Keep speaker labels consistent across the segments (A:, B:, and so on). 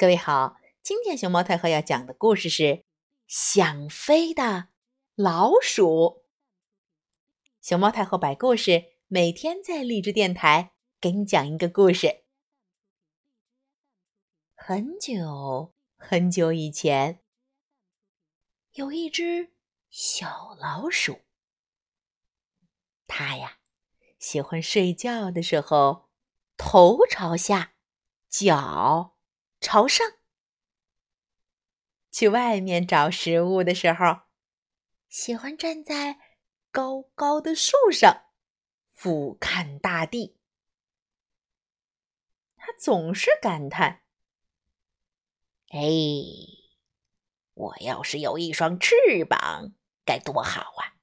A: 各位好，今天熊猫太后要讲的故事是《想飞的老鼠》。熊猫太后摆故事，每天在励志电台给你讲一个故事。很久很久以前，有一只小老鼠，它呀喜欢睡觉的时候头朝下，脚。朝上，去外面找食物的时候，喜欢站在高高的树上，俯瞰大地。他总是感叹：“哎，我要是有一双翅膀，该多好啊！”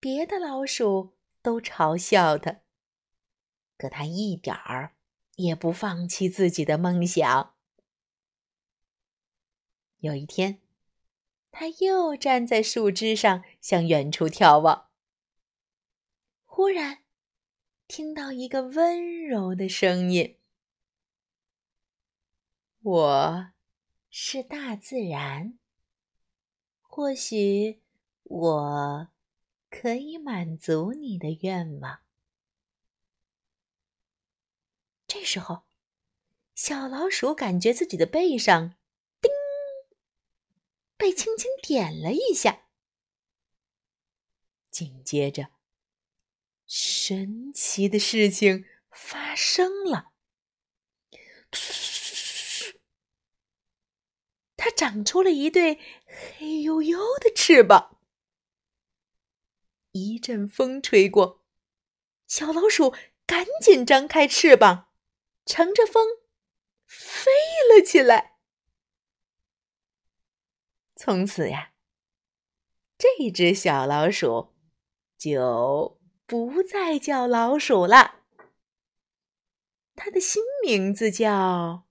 A: 别的老鼠都嘲笑他，可他一点儿。也不放弃自己的梦想。有一天，他又站在树枝上向远处眺望。忽然，听到一个温柔的声音：“我是大自然，或许我可以满足你的愿望。”这时候，小老鼠感觉自己的背上“叮”被轻轻点了一下，紧接着，神奇的事情发生了。它长出了一对黑黝黝的翅膀。一阵风吹过，小老鼠赶紧张开翅膀。乘着风飞了起来。从此呀，这只小老鼠就不再叫老鼠了。它的新名字叫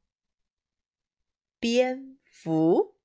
A: 蝙蝠。